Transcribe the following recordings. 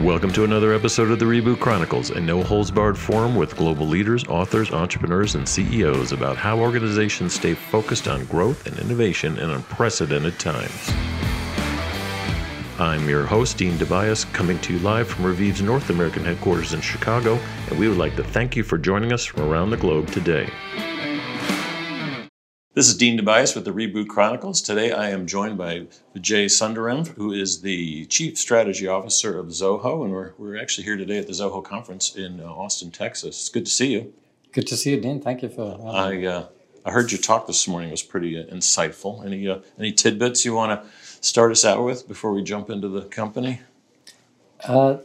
Welcome to another episode of the Reboot Chronicles, a no holds barred forum with global leaders, authors, entrepreneurs, and CEOs about how organizations stay focused on growth and innovation in unprecedented times. I'm your host, Dean DeBiase, coming to you live from Reviv's North American headquarters in Chicago, and we would like to thank you for joining us from around the globe today. This is Dean DeBiase with the Reboot Chronicles. Today I am joined by Jay Sundaram, who is the Chief Strategy Officer of Zoho, and we're, we're actually here today at the Zoho conference in uh, Austin, Texas. It's good to see you. Good to see you, Dean. Thank you for. I uh, I heard your talk this morning it was pretty uh, insightful. Any uh, any tidbits you want to start us out with before we jump into the company? Uh,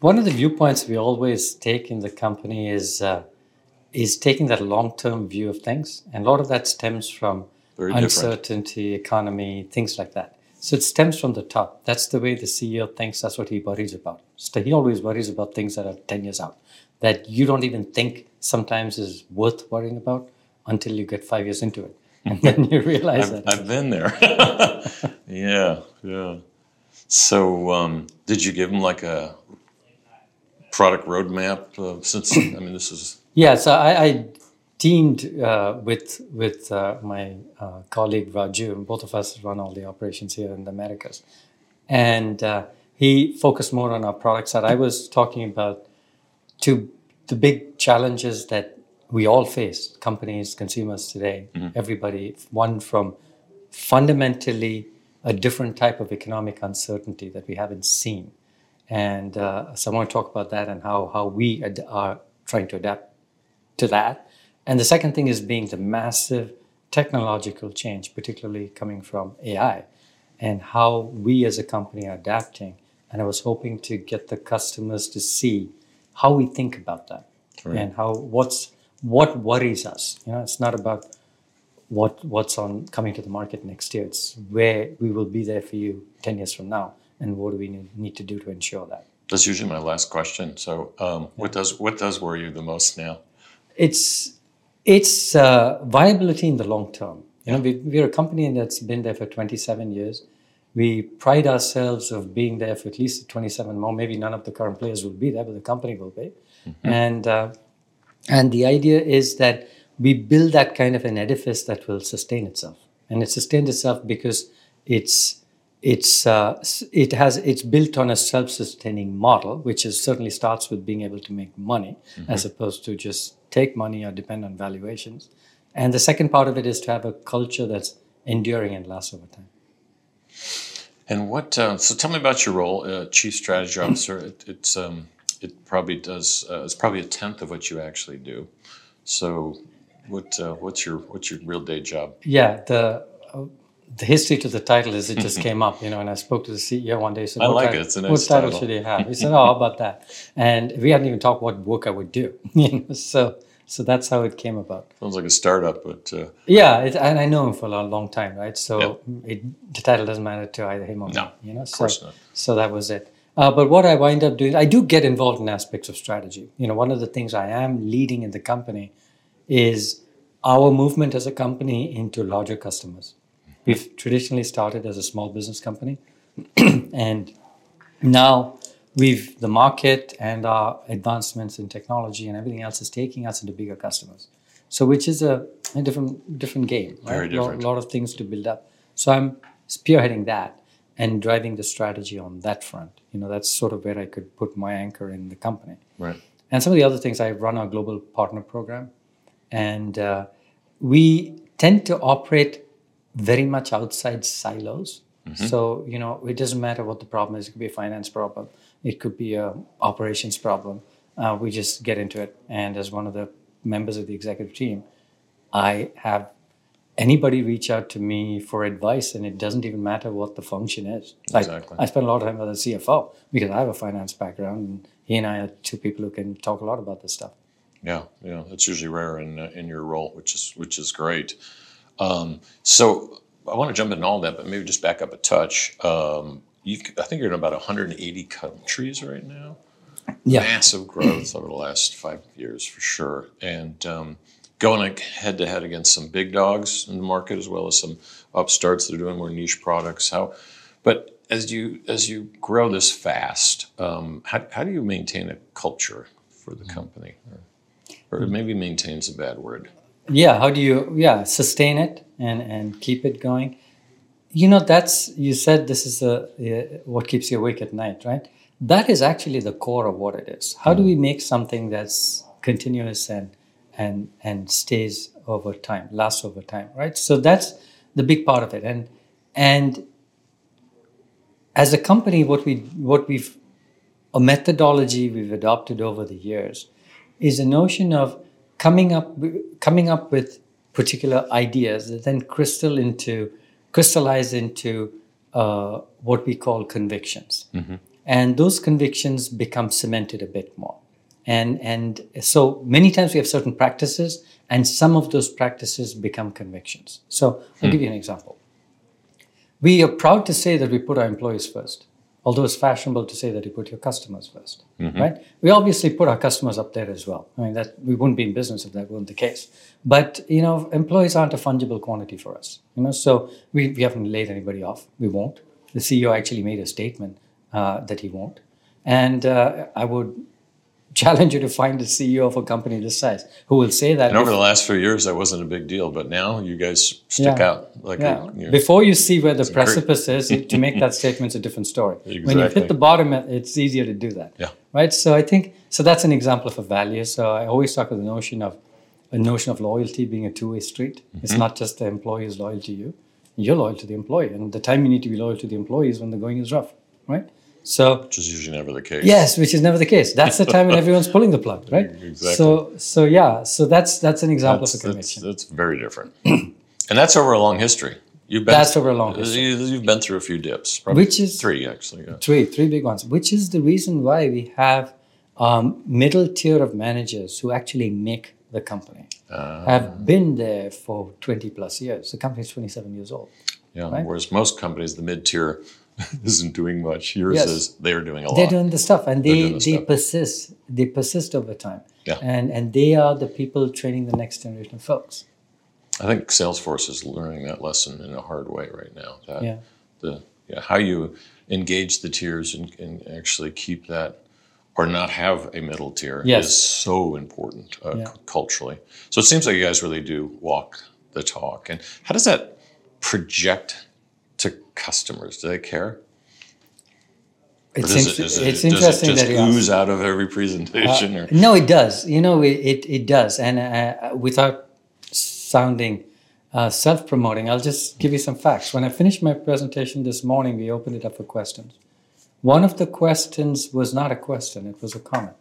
one of the viewpoints we always take in the company is uh, is taking that long term view of things. And a lot of that stems from Very uncertainty, economy, things like that. So it stems from the top. That's the way the CEO thinks, that's what he worries about. So he always worries about things that are 10 years out, that you don't even think sometimes is worth worrying about until you get five years into it. And then you realize I've, that. I've been there. yeah, yeah. So, um, did you give him like a product roadmap? Uh, since I mean, this is Yeah, so I, I teamed uh, with with uh, my uh, colleague Raju, and both of us run all the operations here in the Americas, and uh, he focused more on our product side. I was talking about two the big challenges that we all face, companies, consumers today, everybody. One from fundamentally a different type of economic uncertainty that we haven't seen, and uh, so I want to talk about that and how how we ad- are trying to adapt to that. And the second thing is being the massive technological change, particularly coming from AI, and how we as a company are adapting. And I was hoping to get the customers to see how we think about that and how what's what worries us. You know, it's not about what what's on coming to the market next year. It's where we will be there for you ten years from now, and what do we need, to do to ensure that. that's usually my last question. So, um, what does what does worry you the most now? It's it's uh, viability in the long term. You know, we, we're a company that's been there for 27 years. We pride ourselves of being there for at least 27 more. Maybe none of the current players will be there, but the company will be. And uh, and the idea is that we build that kind of an edifice that will sustain itself, and it sustains itself because it's it's uh, it has it's built on a self-sustaining model, which is certainly starts with being able to make money as opposed to just take money or depend on valuations. And the second part of it is to have a culture that's enduring and lasts over time. And what? Uh, so, tell me about your role, uh, Chief Strategy Officer. It, it's um, it probably does. Uh, it's probably a tenth of what you actually do. So, what uh, what's your what's your real day job? Yeah, the the history to the title is it just came up, you know, and I spoke to the CEO one day. Said, I what like title- it. It's a nice What title, title." should he have? He said, "Oh, how about that?" And we hadn't even talked what work I would do. you know, so so that's how it came about. Sounds like a startup, but uh, Yeah, it, and I know him for a long, time, right? So it, the title doesn't matter to either him or No, me. You know, of course not. So that was it. Uh, but what I wind up doing, I do get involved in aspects of strategy. You know, one of the things I am leading in the company is our movement as a company into larger customers. We've traditionally started as a small business company, and now we've the market and our advancements in technology and everything else is taking us into bigger customers. So, which is a, a different different game, right? Very different. A lot of things to build up. So I'm spearheading that and driving the strategy on that front. You know, that's sort of where I could put my anchor in the company. right. And some of the other things, I run our global partner program, and uh, we tend to operate very much outside silos. So you know, it doesn't matter what the problem is. It could be a finance problem. It could be a operations problem. Uh, we just get into it. And as one of the members of the executive team, I have anybody reach out to me for advice, and it doesn't even matter what the function is. Like Exactly. I spend a lot of time with the CFO because I have a finance background, and he and I are two people who can talk a lot about this stuff. Yeah, yeah, that's usually rare in uh, in your role, which is which is great. Um, so I want to jump into all that, but maybe just back up a touch. Um, you, I think you're in about 180 countries right now. Yeah. Massive growth over the last five years for sure, and um, going head to head against some big dogs in the market as well as some upstarts that are doing more niche products. How, but as you as you grow this fast, um, how, how do you maintain a culture for the company? Or, or maybe maintain's a bad word. Yeah how do you yeah sustain it and and keep it going? You know that's you said this is a, uh, what keeps you awake at night right? That is actually the core of what it is. How do we make something that's continuous and and and stays over time lasts over time right? So that's the big part of it. And and as a company what we what we've a methodology we've adopted over the years is a notion of coming up coming up with particular ideas that then crystal into crystallize into uh, what we call convictions. And those convictions become cemented a bit more. And and so many times we have certain practices and some of those practices become convictions. So i'll give you an example. We are proud to say that we put our employees first although it's fashionable to say that you put your customers 1st right? We obviously put our customers up there as well. I mean that we wouldn't be in business if that weren't the case. But you know employees aren't a fungible quantity for us you know? So we, we haven't laid anybody off. We won't. The ceo actually made a statement uh, that he won't. And uh, i would challenge you to find a ceo of a company this size who will say that And over the last few years, that wasn't a big deal, but now you guys stick Yeah. out like Yeah. a, you know, Before you see where the precipice is, to make that statement, it's a different story. When you hit the bottom, it's easier to do that. Yeah. Right. So I think so. That's an example of a value. So I always talk of the notion of a notion of loyalty being a two-way street. It's Mm-hmm. not just the employee is loyal to you; you're loyal to the employee, and the time you need to be loyal to the employee is when the going is rough. Right. So which is usually never the case. Yes, which is never the case. That's the time when everyone's pulling the plug, right? Exactly. So, so yeah, so that's that's an example That's, of a that's, conviction. that's very different. and that's over a long history. You've been That's over a long history. You, you've been through a few dips, probably Which is- three actually. Yeah. Three, three big ones, which is the reason why we have um, middle tier of managers who actually make the company Uh, have been there for 20 plus years. The company is 27 years old. yeah. right? Whereas most companies, the mid tier isn't doing much. Yours Yes. is they're doing a lot. They're doing the stuff and they, the they stuff. persist. They persist over time. Yeah. And, and they are the people training the next generation of folks. I think Salesforce is learning that lesson in a hard way right now. That Yeah. the yeah, how you engage the tiers and, and actually keep that or not have a middle tier Yes. is so important uh, Yeah. c- culturally. So it seems like you guys really do walk the talk. And how does that project customers? Do they care? It's, it, it- it's does interesting it just that you ooze out of every presentation? or No, it does. You know, it, it, it does. And uh, without sounding uh, self promoting, I'll just give you some facts. When I finished my presentation this morning, we opened it up for questions. One of the questions was not a question, it was a comment.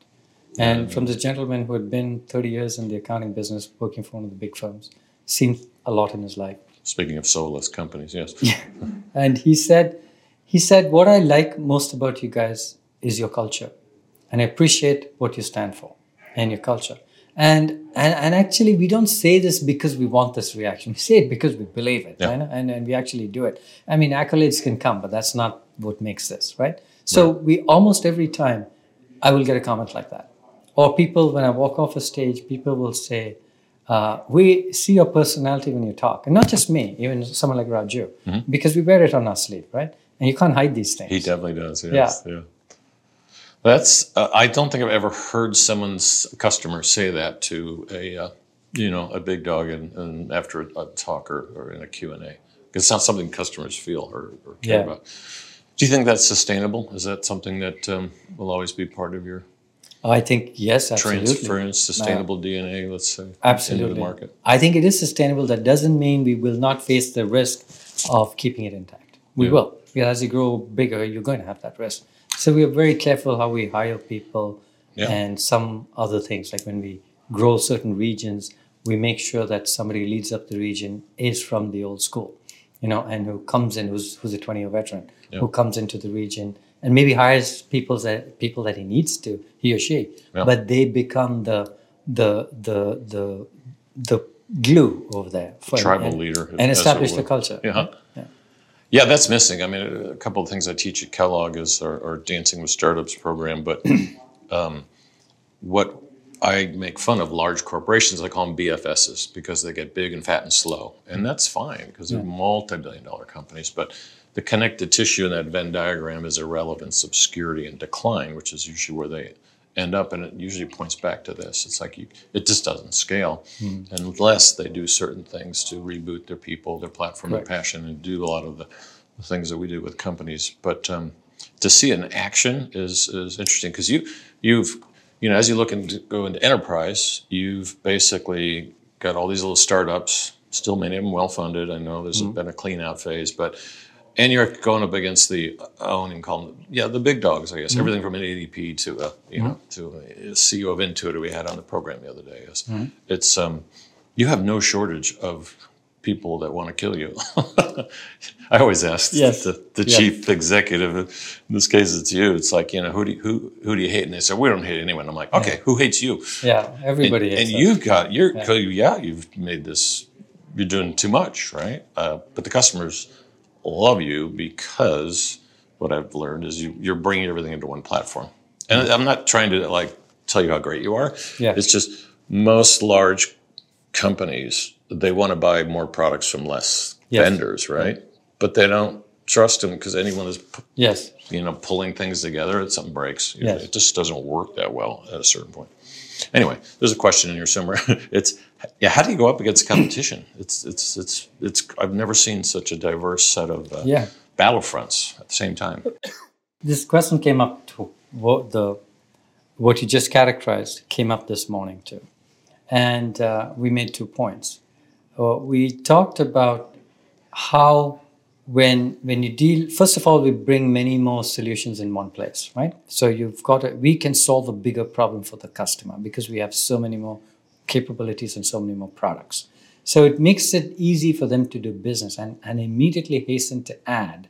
And from the gentleman who had been 30 years in the accounting business, working for one of the big firms, seen a lot in his life. Speaking of soulless companies, yes. And he said, he said, what I like most about you guys is your culture. And I appreciate what you stand for and your culture. And, and, and actually, we don't say this because we want this reaction. We say it because we believe it, Yeah. right? and, and we actually do it. I mean, accolades can come, but that's not what makes this, right? So we almost every time, I will get a comment like that. Or people, when I walk off a stage, people will say, uh, we see your personality when you talk. And not just me, even someone like Raju, because we wear it on our sleeve, right? And you can't hide these things. He definitely does. Yes. Yeah. That's. Uh, I don't think I've ever heard someone's customer say that to a, uh, you know, a big dog, and, and after a, a talk or, or in a Q and A, it's not something customers feel or, or care Yeah. about. Do you think that's sustainable? Is that something that um, will always be part of your Oh, I think, yes, absolutely. transference, sustainable DNA? Let's say into the market. I think it is sustainable. That doesn't mean we will not face the risk of keeping it intact. We Yeah. will. Because as you grow bigger, you're going to have that risk. So we are very careful how we hire people Yeah. and some other things. Like when we grow certain regions, we make sure that somebody leads up the region is from the old school, you know, and who comes in, who's, who's a 20 year veteran, Yeah. who comes into the region and maybe hires people that people that he needs to, he or she, Yeah. but they become the the the the the glue over there for Tribal and, leader, and establish the culture. Yeah. Yeah, that's missing. I mean, a couple of things I teach at Kellogg is our, our Dancing with Startups program, but um, what I make fun of large corporations, I call them BFSs because they get big and fat and slow. And that's fine because they're multi billion dollar companies, but the connective tissue in that Venn diagram is irrelevance, obscurity, and decline, which is usually where they end up, and it usually points back to this. It's like you, it just doesn't scale unless they do certain things to reboot their people, their platform, Correct. their passion, and do a lot of the, the things that we do with companies. But um, to see an action is is interesting because you you've you know as you look and go into enterprise, you've basically got all these little startups, still many of them well funded. I know there's been a clean out phase, but and you're going up against the I won't even call them yeah the big dogs I guess everything from an ADP to a you know to a CEO of Intuit we had on the program the other day. It's, it's um you have no shortage of people that want to kill you. I always ask Yes. the, the Yes. chief executive. In this case, it's you. It's like you know who do you, who who do you hate? And they say we don't hate anyone. I'm like okay, who hates you? Yeah, everybody. and and you've got you're yeah. you've made this you're doing too much right uh, but the customers love you because what i've learned is you, you're bringing everything into one platform and i'm not trying to like tell you how great you are Yeah. it's just most large companies they want to buy more products from less Yes. vendors right but they don't trust them because anyone is Yes. you know, pulling things together, it something breaks. Yes. It just doesn't work that well at a certain point. Anyway, there's a question in here somewhere. it's yeah, how do you go up against competition? It's it's it's it's. I've never seen such a diverse set of uh, Yeah. battlefronts at the same time. This question came up to what the what you just characterized came up this morning too, and uh, we made two points. Uh, we talked about how when when you deal first of all we bring many more solutions in one place right so you've got a, we can solve a bigger problem for the customer because we have so many more capabilities and so many more products so it makes it easy for them to do business and, and immediately hasten to add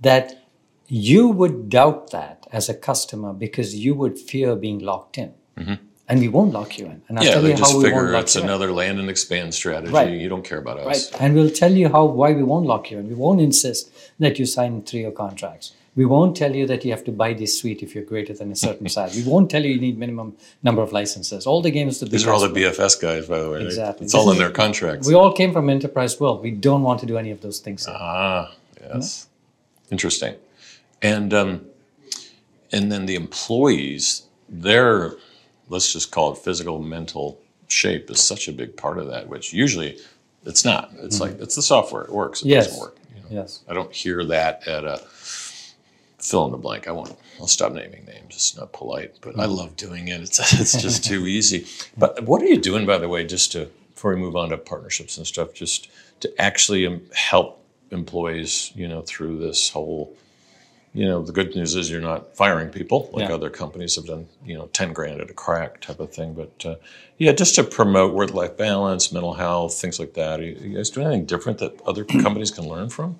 that you would doubt that as a customer because you would fear being locked in mm-hmm. and we won't lock you in and i'll yeah, tell they you just how we won't figure lock it's you in. another land and expand strategy. Right. You don't care about us. Right. And we'll tell you how why we won't lock you in. We won't insist that you sign three-year contracts. We won't tell you that you have to buy this suite if you're greater than a certain size. We won't tell you you need minimum number of licenses. All the games that These are all the BFS guys, by the way. Exactly. It's all in their contracts. we all came from enterprise world. We don't want to do any of those things. Ah, yes. Interesting. And um, and then the employees, their let's just call it physical, mental shape is such a big part of that, which usually it's not. It's like it's the software. It works. It Mm-hmm. Yes. doesn't work. You know? Yes. I don't hear that at a fill in the blank. I won't. I'll stop naming names. It's not polite, but I love doing it. It's it's just too easy. But what are you doing, by the way, just to before we move on to partnerships and stuff, just to actually help employees, you know, through this whole. You know, the good news is you're not firing people like Yeah. other companies have done. You know, ten grand at a crack type of thing. But uh, yeah, just to promote work-life balance, mental health, things like that. Are you guys doing anything different that other companies can learn from?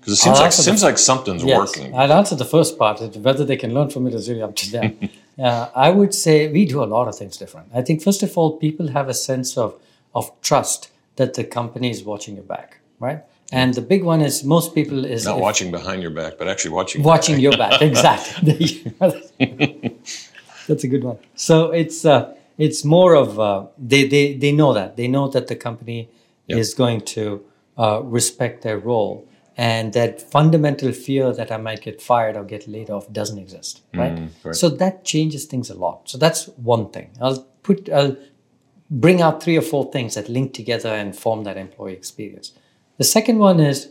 Because it seems I'll like answer the- like something's Yes. working. I'll answer the first part. Whether they can learn from it is really up to them. uh, I would say we do a lot of things different. I think first of all, people have a sense of of trust that the company is watching your back, right? And the big one is most people is Not if- watching behind your back, but actually watching. watching your back exactly that's a good one so it's uh, it's more of uh, they, they they know that they know that the company Yep. is going to uh, respect their role and that fundamental fear that i might get fired or get laid off doesn't exist right, Mm, right. so that changes things a lot. So that's one thing. I'll put i'll bring out three or four things that link together and form that employee experience. The second one is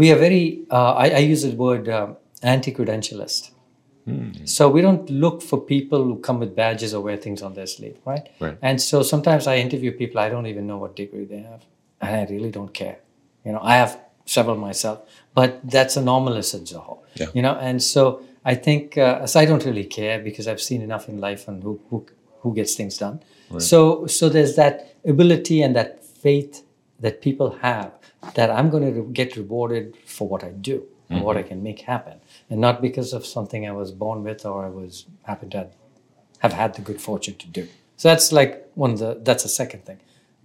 we are very uh, I, I use the word um, anti-credentialist. So we don't look for people who come with badges or wear things on their sleeve right? Right. and so sometimes i interview people i don't even know what degree they have and i really don't care. You know i have several myself. But that's anomalous in zoho Yeah. you know? And so i think uh, so i don't really care because i've seen enough in life and who, who, who gets things done. So so there's that ability and that faith that people have that i'm going to get rewarded for what i do and what i can make happen. And not because of something i was born with or i was happened to have had the good fortune to do. So that's like one of the that's a second thing.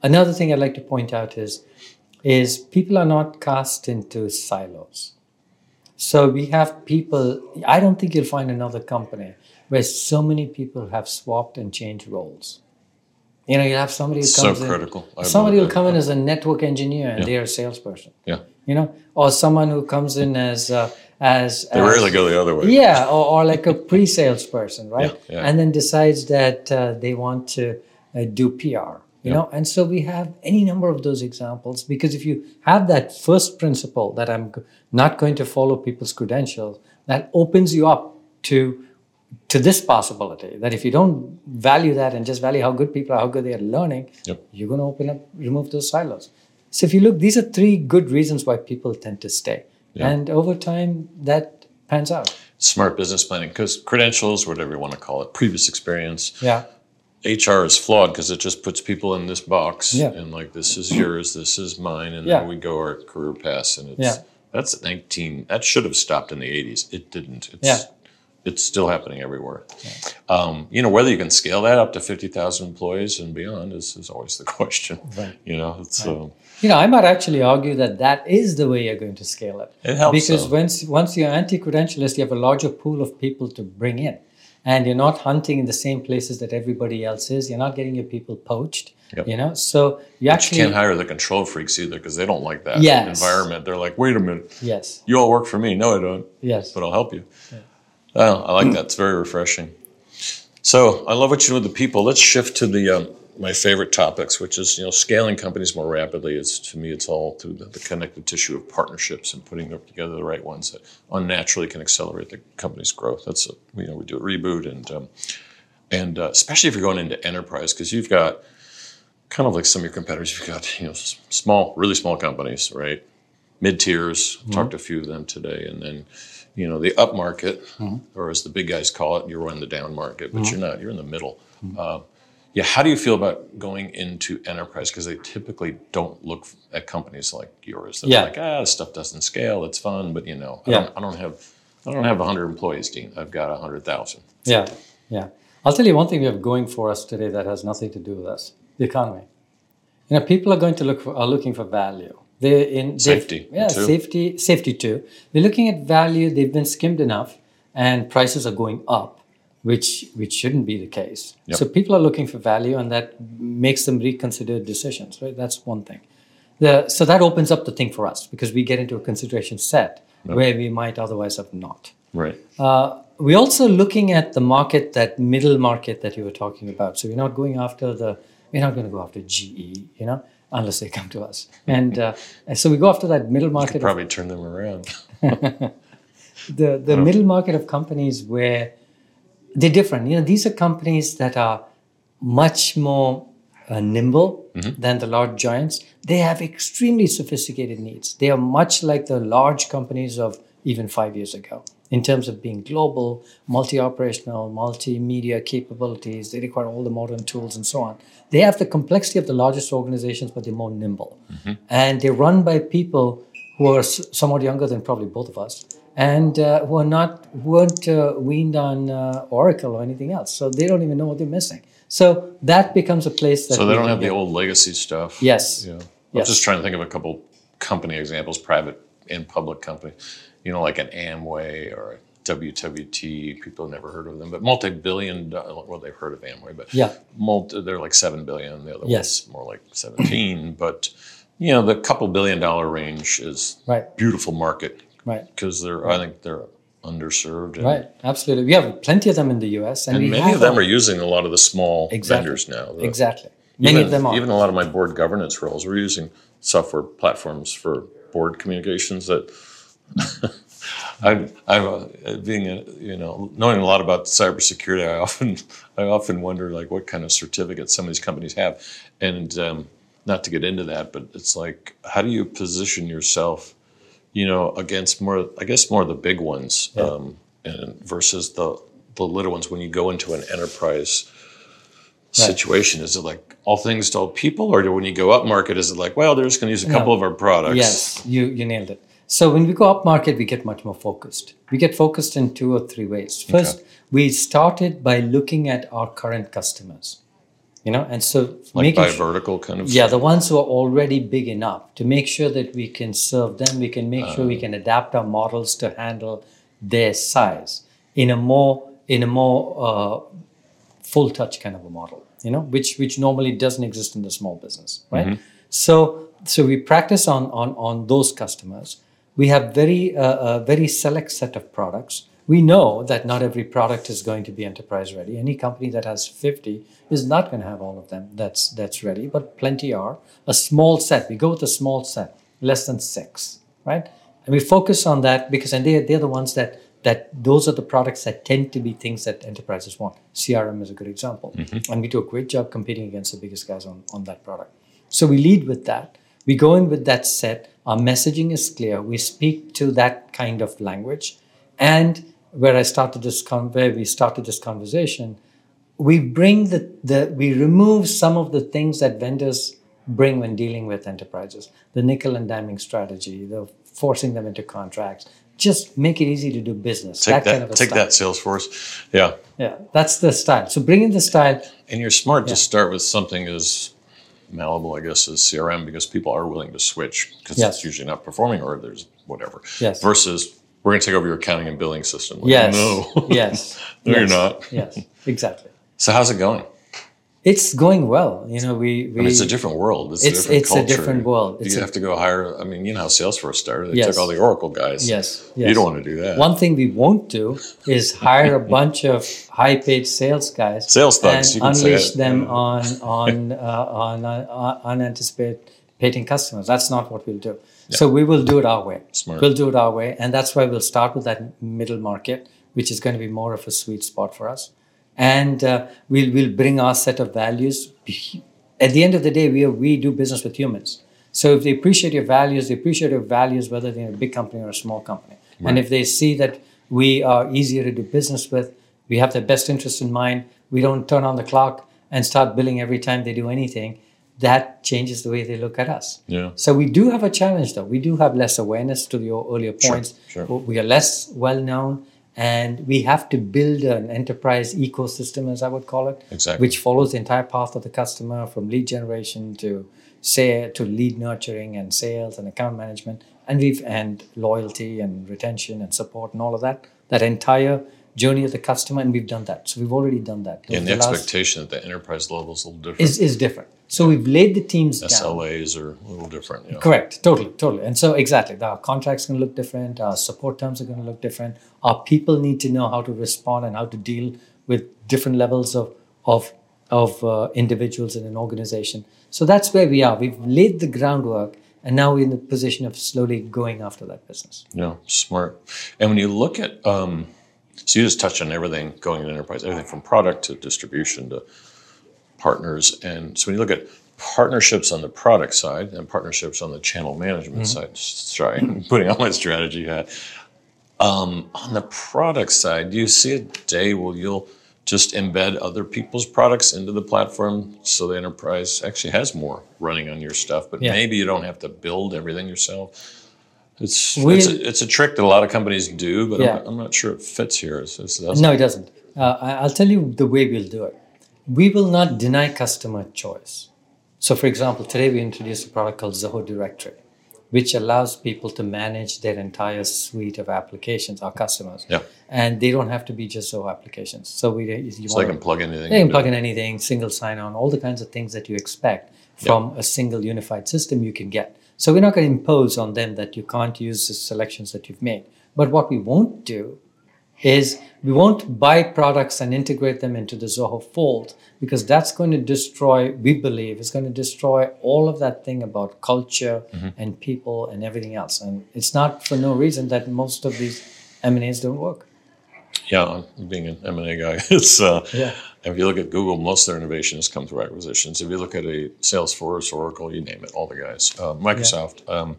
Another thing i'd like to point out is is people are not cast into silos so we have people i don't think you'll find another company where so many people have swapped and changed roles you know you have somebody who so comes in critical. I somebody will come in as a network engineer and they're a salesperson Yeah. you know, or someone who comes in as uh, as They as- rarely go the other way. yeah, or, or like a pre-sales person, right? Yeah, yeah. And then decides that uh, they want to uh, do PR, you know. And so we have any number of those examples because if you have that first principle that I'm not going to follow people's credentials, that opens you up to to this possibility that if you don't value that and just value how good people are, how good they are learning, Yep. you're going to open up, remove those silos. So if you look, these are three good reasons why people tend to stay, and over time that pans out. Smart business planning, because credentials, whatever you want to call it, previous experience, Yeah. HR is flawed because it just puts people in this box Yeah. and like this is yours, this is mine, and Yeah. then we go our career paths, and it's Yeah. that's nineteen. That should have stopped in the eighties. It didn't. It's, Yeah. It's still happening everywhere. Um, you know whether you can scale that up to fifty thousand employees and beyond is, is always the question. Right. You know, it's um, You know, I might actually argue that that is the way you're going to scale it. It helps, because though. once once you're anti-credentialist, you have a larger pool of people to bring in, and you're not hunting in the same places that everybody else is. You're not getting your people poached. Yep. You know, so you you actually can't hire the control freaks either because they don't like that Yes. environment. They're like, wait a minute, yes, you all work for me. No, I don't. yes, but I'll help you. Oh, I like that. It's very refreshing. So I love what you do with the people. Let's shift to the um, my favorite topics, which is you know scaling companies more rapidly. Is to me, it's all through the, the connective tissue of partnerships and putting together the right ones that unnaturally can accelerate the company's growth. That's a, you know we do a reboot and um, and uh, especially if you're going into enterprise because you've got kind of like some of your competitors. You've got you know small, really small companies, right? Mid tiers. Talked to a few of them today, and then you know the up market, or as the big guys call it, you're in the down market, but you're not. You're in the middle. Uh, yeah, how do you feel about going into enterprise? Because they typically don't look at companies like yours. They're Yeah. like, ah, this stuff doesn't scale. It's fun, but you know, I, Yeah. don't, I don't have, I don't have 100 employees, Dean. I've got 100,000. yeah, yeah. I'll tell you one thing we have going for us today that has nothing to do with us: the economy. You know, people are going to look for are looking for value. They're in Safety, Yeah, too. safety, safety too. They're looking at value. They've been skimmed enough, and prices are going up, which which shouldn't be the case. Yep. So people are looking for value, and that makes them reconsider decisions. Right, that's one thing. The, so that opens up the thing for us because we get into a consideration set where we might otherwise have not. Right. Uh, we're also looking at the market, that middle market that you were talking about. So we're not going after the, we're not going to go after GE, you know, unless they come to us. And uh, so we go after that middle market, of, Probably turn them around. the the middle market of companies where they're different. You know, these are companies that are much more uh, nimble than the large giants. They have extremely sophisticated needs. They are much like the large companies of even five years ago in terms of being global, multi-operational, multimedia capabilities. They require all the modern tools and so on. They have the complexity of the largest organizations, but they're more nimble, and they're run by people who are somewhat younger than probably both of us, and uh, who are not weren't uh, weaned on uh, Oracle or anything else, so they don't even know what they're missing. So that becomes a place that So they don't have the old legacy stuff. Yes. Yeah. I'm Yes. just trying to think of a couple company examples, private and public company. You know, like an Amway or a WWT. People have never heard of them, but multi-billion. Well, they've heard of Amway, but Yeah. multi, they're like seven billion. The other Yes. one's more like seventeen. but you know, the couple billion dollar range is Right. beautiful market Right. because they're. I think they're underserved. And, Right. Absolutely. We have plenty of them in the U.S. and, And many of them a- are using a lot of the small Exactly. vendors now. The- exactly many even, of them are. Even a lot of my board governance roles, we're using software platforms for board communications that I'm, I'm uh, being, a, you know, knowing a lot about cybersecurity. I often, I often wonder like what kind of certificates some of these companies have, and um, not to get into that, but it's like, how do you position yourself, you know, against more, I guess more of the big ones, um, and versus the the little ones when you go into an enterprise situation? Is it like all things to all people, or do when you go up market, is it like, well, they're just going to use a couple of our products? Yes, you, you nailed it. So when we go up market, we get much more focused. We get focused in two or three ways. First, we started by looking at our current customers, you know, and so like by vertical kind of. yeah, the ones who are already big enough to make sure that we can serve them, we can make sure we can adapt our models to handle their size in a more in a more uh, full touch kind of a model, you know, which which normally doesn't exist in the small business, right? So so we practice on on on those customers. We have very uh, a very select set of products. We know that not every product is going to be enterprise ready. Any company that has 50 is not going to have all of them that's that's ready, but plenty are. A small set. We go with a small set, less than six, right? And we focus on that because and they they're the ones that that those are the products that tend to be things that enterprises want. CRM is a good example. Mm-hmm. And we do a great job competing against the biggest guys on, on that product. So we lead with that. We go in with that set. Our messaging is clear. We speak to that kind of language. And where I started this con- where we started this conversation, we bring the, the we remove some of the things that vendors bring when dealing with enterprises. The nickel and diming strategy, the forcing them into contracts. Just make it easy to do business. Take that, kind of a take style. that Salesforce. Yeah. Yeah, that's the style. So bring in the style. And you're smart to start with something as malleable, I guess, as CRM because people are willing to switch because Yes. it's usually not performing or there's whatever. Yes. Versus we're going to take over your accounting and billing system. Like, Yes. No. Yes. No, you're not. yes. Exactly. So how's it going? It's going well. You know, we, we I mean, it's a different world. It's, It's- a different it's a different world. It's you a- have to go hire? I mean, you know how Salesforce started. They Yes. took all the Oracle guys. yes, You don't want to do that. One thing we won't do is hire a bunch of high-paid sales guys Sales thugs, you and can say unleash it. them on on uh, on uh, unanticipated customers. That's not what we'll do. So we will do it our way. Smart. We'll do it our way, and that's why we'll start with that middle market, which is going to be more of a sweet spot for us, and uh, we'll we'll bring our set of values. At the end of the day, we are, we do business with humans. So if they appreciate your values, they appreciate your values whether they're a big company or a small company. And if they see that we are easier to do business with, we have their best interest in mind, we don't turn on the clock and start billing every time they do anything, that changes the way they look at us. Yeah. So we do have a challenge though. We do have less awareness to your earlier points. sure. sure. We are less well known and we have to build an enterprise ecosystem, as I would call it, Exactly. which follows the entire path of the customer from lead generation to say to lead nurturing and sales and account management and we've and loyalty and retention and support and all of that. That entire journey of the customer, and we've done that. So we've already done that. And the last- expectation at the enterprise level is a little different. is, is different. So we've laid the teams down. SLAs are a little different. Yeah. Correct, totally, totally. And so exactly, our contracts going to look different. Our support terms are going to look different. Our people need to know how to respond and how to deal with different levels of of of uh, individuals in an organization. So that's where we are. We've laid the groundwork, and now we're in the position of slowly going after that business. Yeah, smart. And when you look at, um, so you just touched on everything going in enterprise, everything from product to distribution to partners. And so when you look at partnerships on the product side and partnerships on the channel management side, sorry, putting on my strategy hat. Um, on the product side, do you see a day where you'll just embed other people's products into the platform so the enterprise actually has more running on your stuff, but Yeah. maybe you don't have to build everything yourself? It's, We- it's, a, it's a trick that a lot of companies do, but Yeah. I'm, I'm not sure it fits here. It's, No, it doesn't. Uh, I'll tell you the way we'll do it. We will not deny customer choice. So, for example, today we introduced a product called Zoho Directory, which allows people to manage their entire suite of applications, our customers. Yeah. And they don't have to be just Zoho applications. So we you So they can plug anything. they can plug in anything, single sign on, all the kinds of things that you expect from a single unified system you can get. So we're not going to impose on them that you can't use the selections that you've made. But what we won't do is we won't buy products and integrate them into the Zoho fold because that's going to destroy, we believe, it's going to destroy all of that thing about culture and people and everything else. And it's not for no reason that most of these M&As don't work. Yeah, being an M and A guy, it's uh, Yeah. If you look at Google, most of their innovation has come through acquisitions. If you look at a Salesforce, Oracle, you name it, all the guys, uh, Microsoft, um,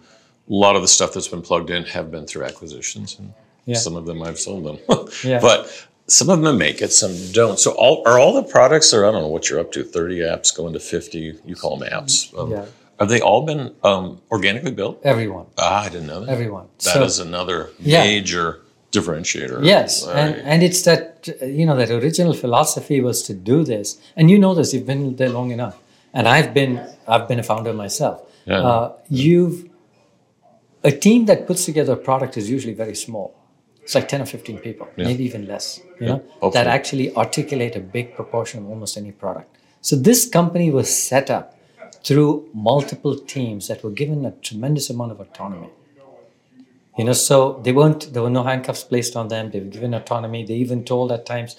a lot of the stuff that's been plugged in have been through acquisitions, and Yeah. some of them I've sold them. Yeah. But some of them make it, some don't. So all are all the products, or I don't know what you're up to, thirty apps going to fifty. You call them apps. Um, Yeah. Have they all been um, organically built? Everyone, Ah, I didn't know that. everyone. That is So- another Yeah. major differentiator. Yes, All and, and it's that you know that original philosophy was to do this, and you know this. You've been there long enough, and I've been I've been a founder myself. Yeah. Uh, you've a team that puts together a product is usually very small. It's like ten or fifteen people, maybe even less. You know hopefully. that actually articulate a big proportion of almost any product. So this company was set up through multiple teams that were given a tremendous amount of autonomy. You know, so they weren't there were no handcuffs placed on them. They were given autonomy. They even told at times,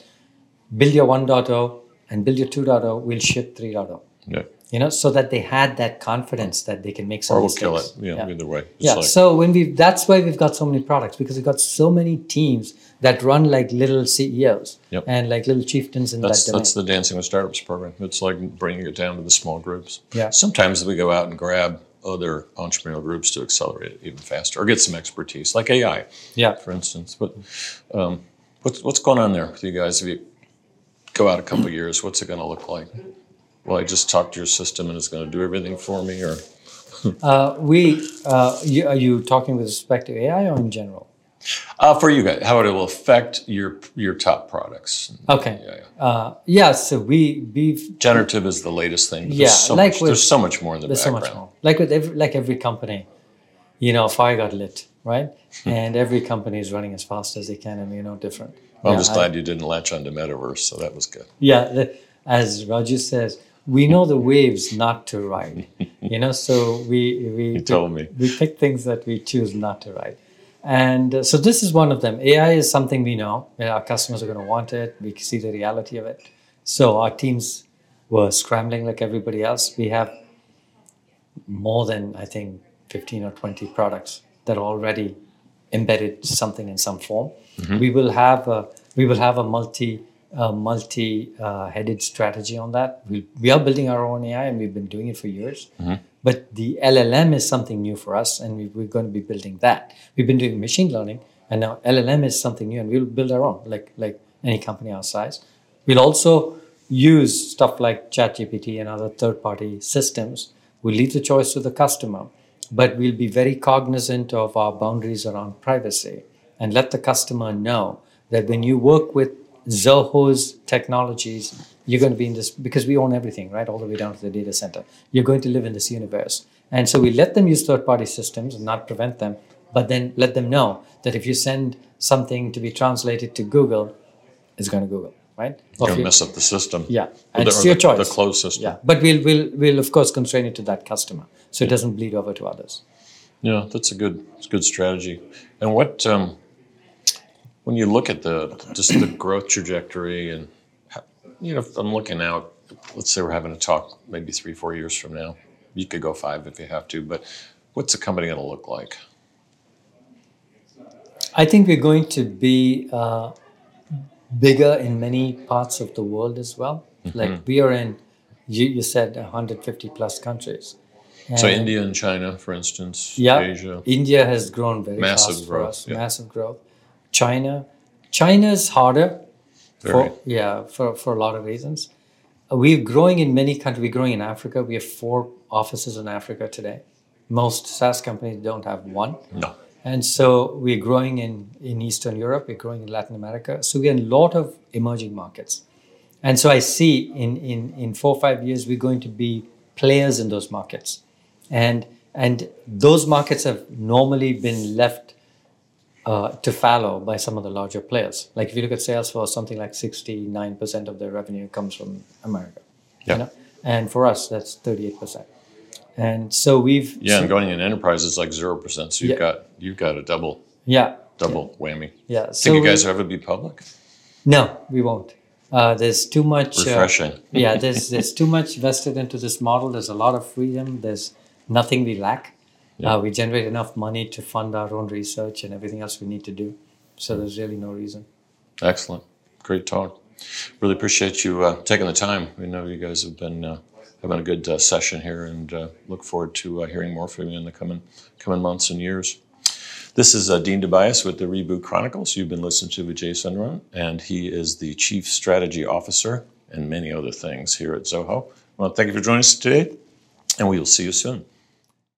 build your 1.0 and build your 2.0, we'll ship 3.0. Yeah. You know, so that they had that confidence that they can make some Or we'll kill it. Yeah, either way. It's Yeah. like- so when we that's why we've got so many products because we've got so many teams that run like little CEOs Yep. and like little chieftains in That's that domain. that's the Dancing with Startups program. It's like bringing it down to the small groups. Yeah. Sometimes we go out and grab other entrepreneurial groups to accelerate it even faster, or get some expertise, like AI, yeah. for instance. But um, what's what's going on there with you guys? If you go out a couple of years, what's it going to look like? Well, I just talk to your system and it's going to do everything for me, or Uh, we uh, you, are you talking with respect to AI or in general? uh, for you guys, how it will affect your your top products? Okay. Yeah, yeah. Uh, yeah. So we we've Generative is the latest thing. but Yeah, there's so like much, with- there's so much more in the background. there's so much more. Like with every like every company, you know, fire got lit, right? and every company is running as fast as they can, and you know, different. Well, I'm Yeah, just I- glad you didn't latch onto metaverse, so that was good. Yeah, the, as Raju says, we know the waves not to ride. you know, so we we You told me. we pick things that we choose not to ride, and uh, so this is one of them. AI is something we know. uh, Our customers are going to want it. We see the reality of it. So our teams were scrambling like everybody else. We have more than I think fifteen or twenty products that are already embedded something in some form. We will have a, we will have a multi uh, multi uh, headed strategy on that. We, we are building our own AI and we've been doing it for years. But the LLM is something new for us, and we, we're going to be building that. We've been doing machine learning, and now LLM is something new, and we'll build our own, like like any company our size. We'll also use stuff like ChatGPT and other third-party systems. We'll leave the choice to the customer, but we'll be very cognizant of our boundaries around privacy and let the customer know that when you work with Zoho's technologies, you're going to be in this because we own everything, right? All the way down to the data center. You're going to live in this universe. And so we let them use third party systems and not prevent them, but then let them know that if you send something to be translated to Google, it's going to Google, right? You're gonna mess up the system. yeah, and the, it's your the, choice. The closed system. Yeah, but we'll we'll we'll of course constrain it to that customer, so it doesn't bleed over to others. Yeah, that's a good, it's a good strategy. And what, um, when you look at the just the growth trajectory, and you know, if I'm looking out. Let's say we're having a talk maybe three, four years from now. You could go five if you have to, but what's the company going to look like? I think we're going to be uh, bigger in many parts of the world as well. Mm-hmm. Like we are in, you, you said 150 plus countries. So India and China, for instance, yeah, Asia. India has grown very Massive fast growth, for us. yeah. Massive growth. China, China is harder. Very. For, yeah, for, for a lot of reasons. Uh, We're growing in many countries. We're growing in Africa. We have four offices in Africa today. Most SaaS companies don't have one. No. And so we're growing in, in Eastern Europe, we're growing in Latin America. So we're in a lot of emerging markets. And so I see in, in, in four or five years, we're going to be players in those markets. And, and those markets have normally been left uh, to fallow by some of the larger players. Like if you look at Salesforce, something like 69% of their revenue comes from America. Yeah. You know? And for us, that's 38%. And so we've. Yeah, and going in enterprise is like zero percent. So you've Yeah. got you've got a double Yeah. double whammy. Yeah. Think you guys will ever be public? No, we won't. Uh, there's too much. uh, Refreshing. yeah, there's there's too much vested into this model. There's a lot of freedom. There's nothing we lack. Yeah. Uh, we generate enough money to fund our own research and everything else we need to do. So there's really no reason. Excellent. Great talk. Really appreciate you uh, taking the time. We know you guys have been uh, having a good uh, session here and uh, look forward to uh, hearing more from you in the coming, coming months and years. This is uh, Dean DeBiase with the Reboot Chronicles. You've been listening to Vijay Sundaram, and he is the Chief Strategy Officer and many other things here at Zoho. To thank you for joining us today, and we will see you soon.